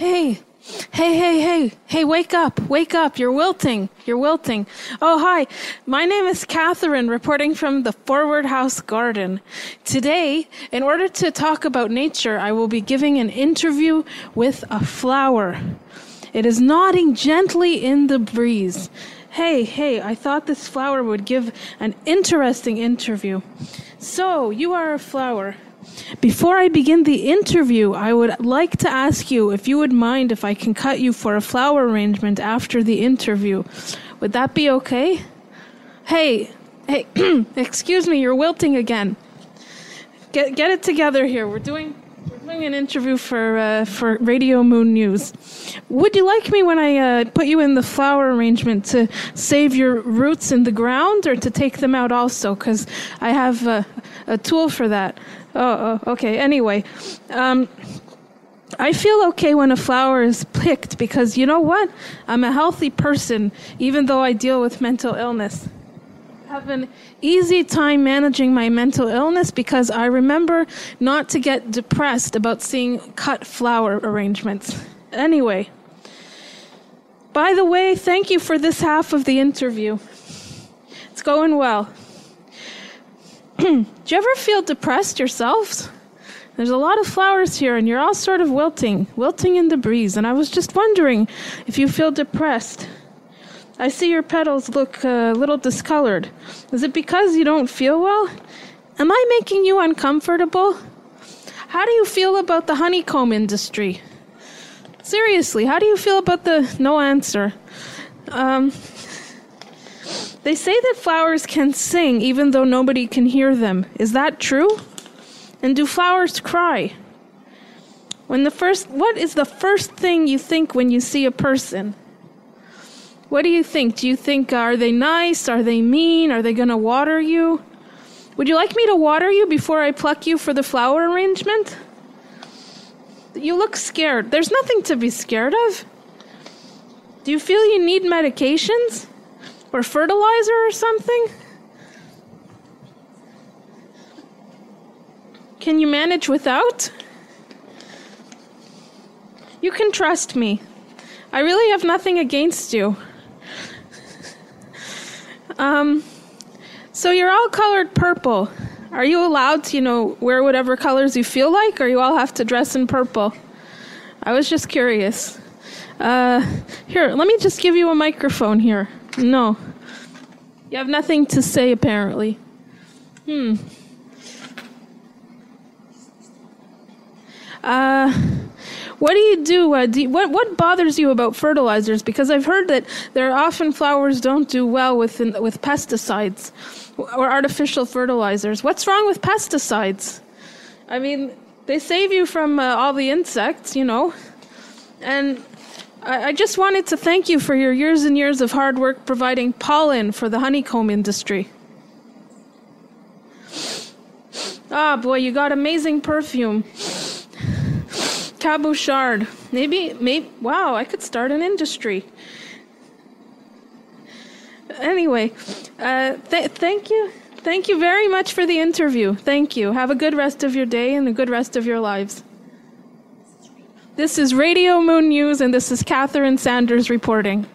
Hey, hey, hey, hey, hey, wake up, wake up. You're wilting. You're wilting. Oh, hi. My name is Catherine, reporting from the Forward House Garden. Today, in order to talk about nature, I will be giving an interview with a flower. It is nodding gently in the breeze. Hey, hey, I thought this flower would give an interesting interview. So, you are a flower. Before I begin the interview, I would like to ask you if you would mind if I can cut you for a flower arrangement after the interview. Would that be okay? Hey, hey, excuse me, you're wilting again. Get get it together here. We're doing doing an interview for uh, for Radio Moon News. Would you like me when I uh, put you in the flower arrangement to save your roots in the ground, or to take them out also? Because I have uh, a tool for that. Oh, oh okay. Anyway, um, I feel okay when a flower is picked because you know what? I'm a healthy person, even though I deal with mental illness. Have an easy time managing my mental illness because I remember not to get depressed about seeing cut flower arrangements. Anyway, by the way, thank you for this half of the interview. It's going well. Do you ever feel depressed yourselves? There's a lot of flowers here, and you're all sort of wilting, wilting in the breeze. And I was just wondering if you feel depressed. I see your petals look a little discolored. Is it because you don't feel well? Am I making you uncomfortable? How do you feel about the honeycomb industry? Seriously, how do you feel about the no answer? Um, they say that flowers can sing even though nobody can hear them. Is that true? And do flowers cry? When the first what is the first thing you think when you see a person? What do you think? Do you think uh, are they nice? Are they mean? Are they going to water you? Would you like me to water you before I pluck you for the flower arrangement? You look scared. There's nothing to be scared of. Do you feel you need medications? Or fertilizer or something? Can you manage without? You can trust me. I really have nothing against you. Um, so you're all colored purple. Are you allowed to, you know, wear whatever colors you feel like, or you all have to dress in purple? I was just curious. Uh, here, let me just give you a microphone here. No. You have nothing to say, apparently. Hmm. Uh, what do you do? Uh, do you, what what bothers you about fertilizers? Because I've heard that there are often flowers don't do well with with pesticides or artificial fertilizers. What's wrong with pesticides? I mean, they save you from uh, all the insects, you know, and I, I just wanted to thank you for your years and years of hard work providing pollen for the honeycomb industry. Ah, boy, you got amazing perfume. Cabochard. Maybe, maybe, wow, I could start an industry. Anyway, uh, th- thank you. Thank you very much for the interview. Thank you. Have a good rest of your day and a good rest of your lives. This is Radio Moon News, and this is Catherine Sanders reporting.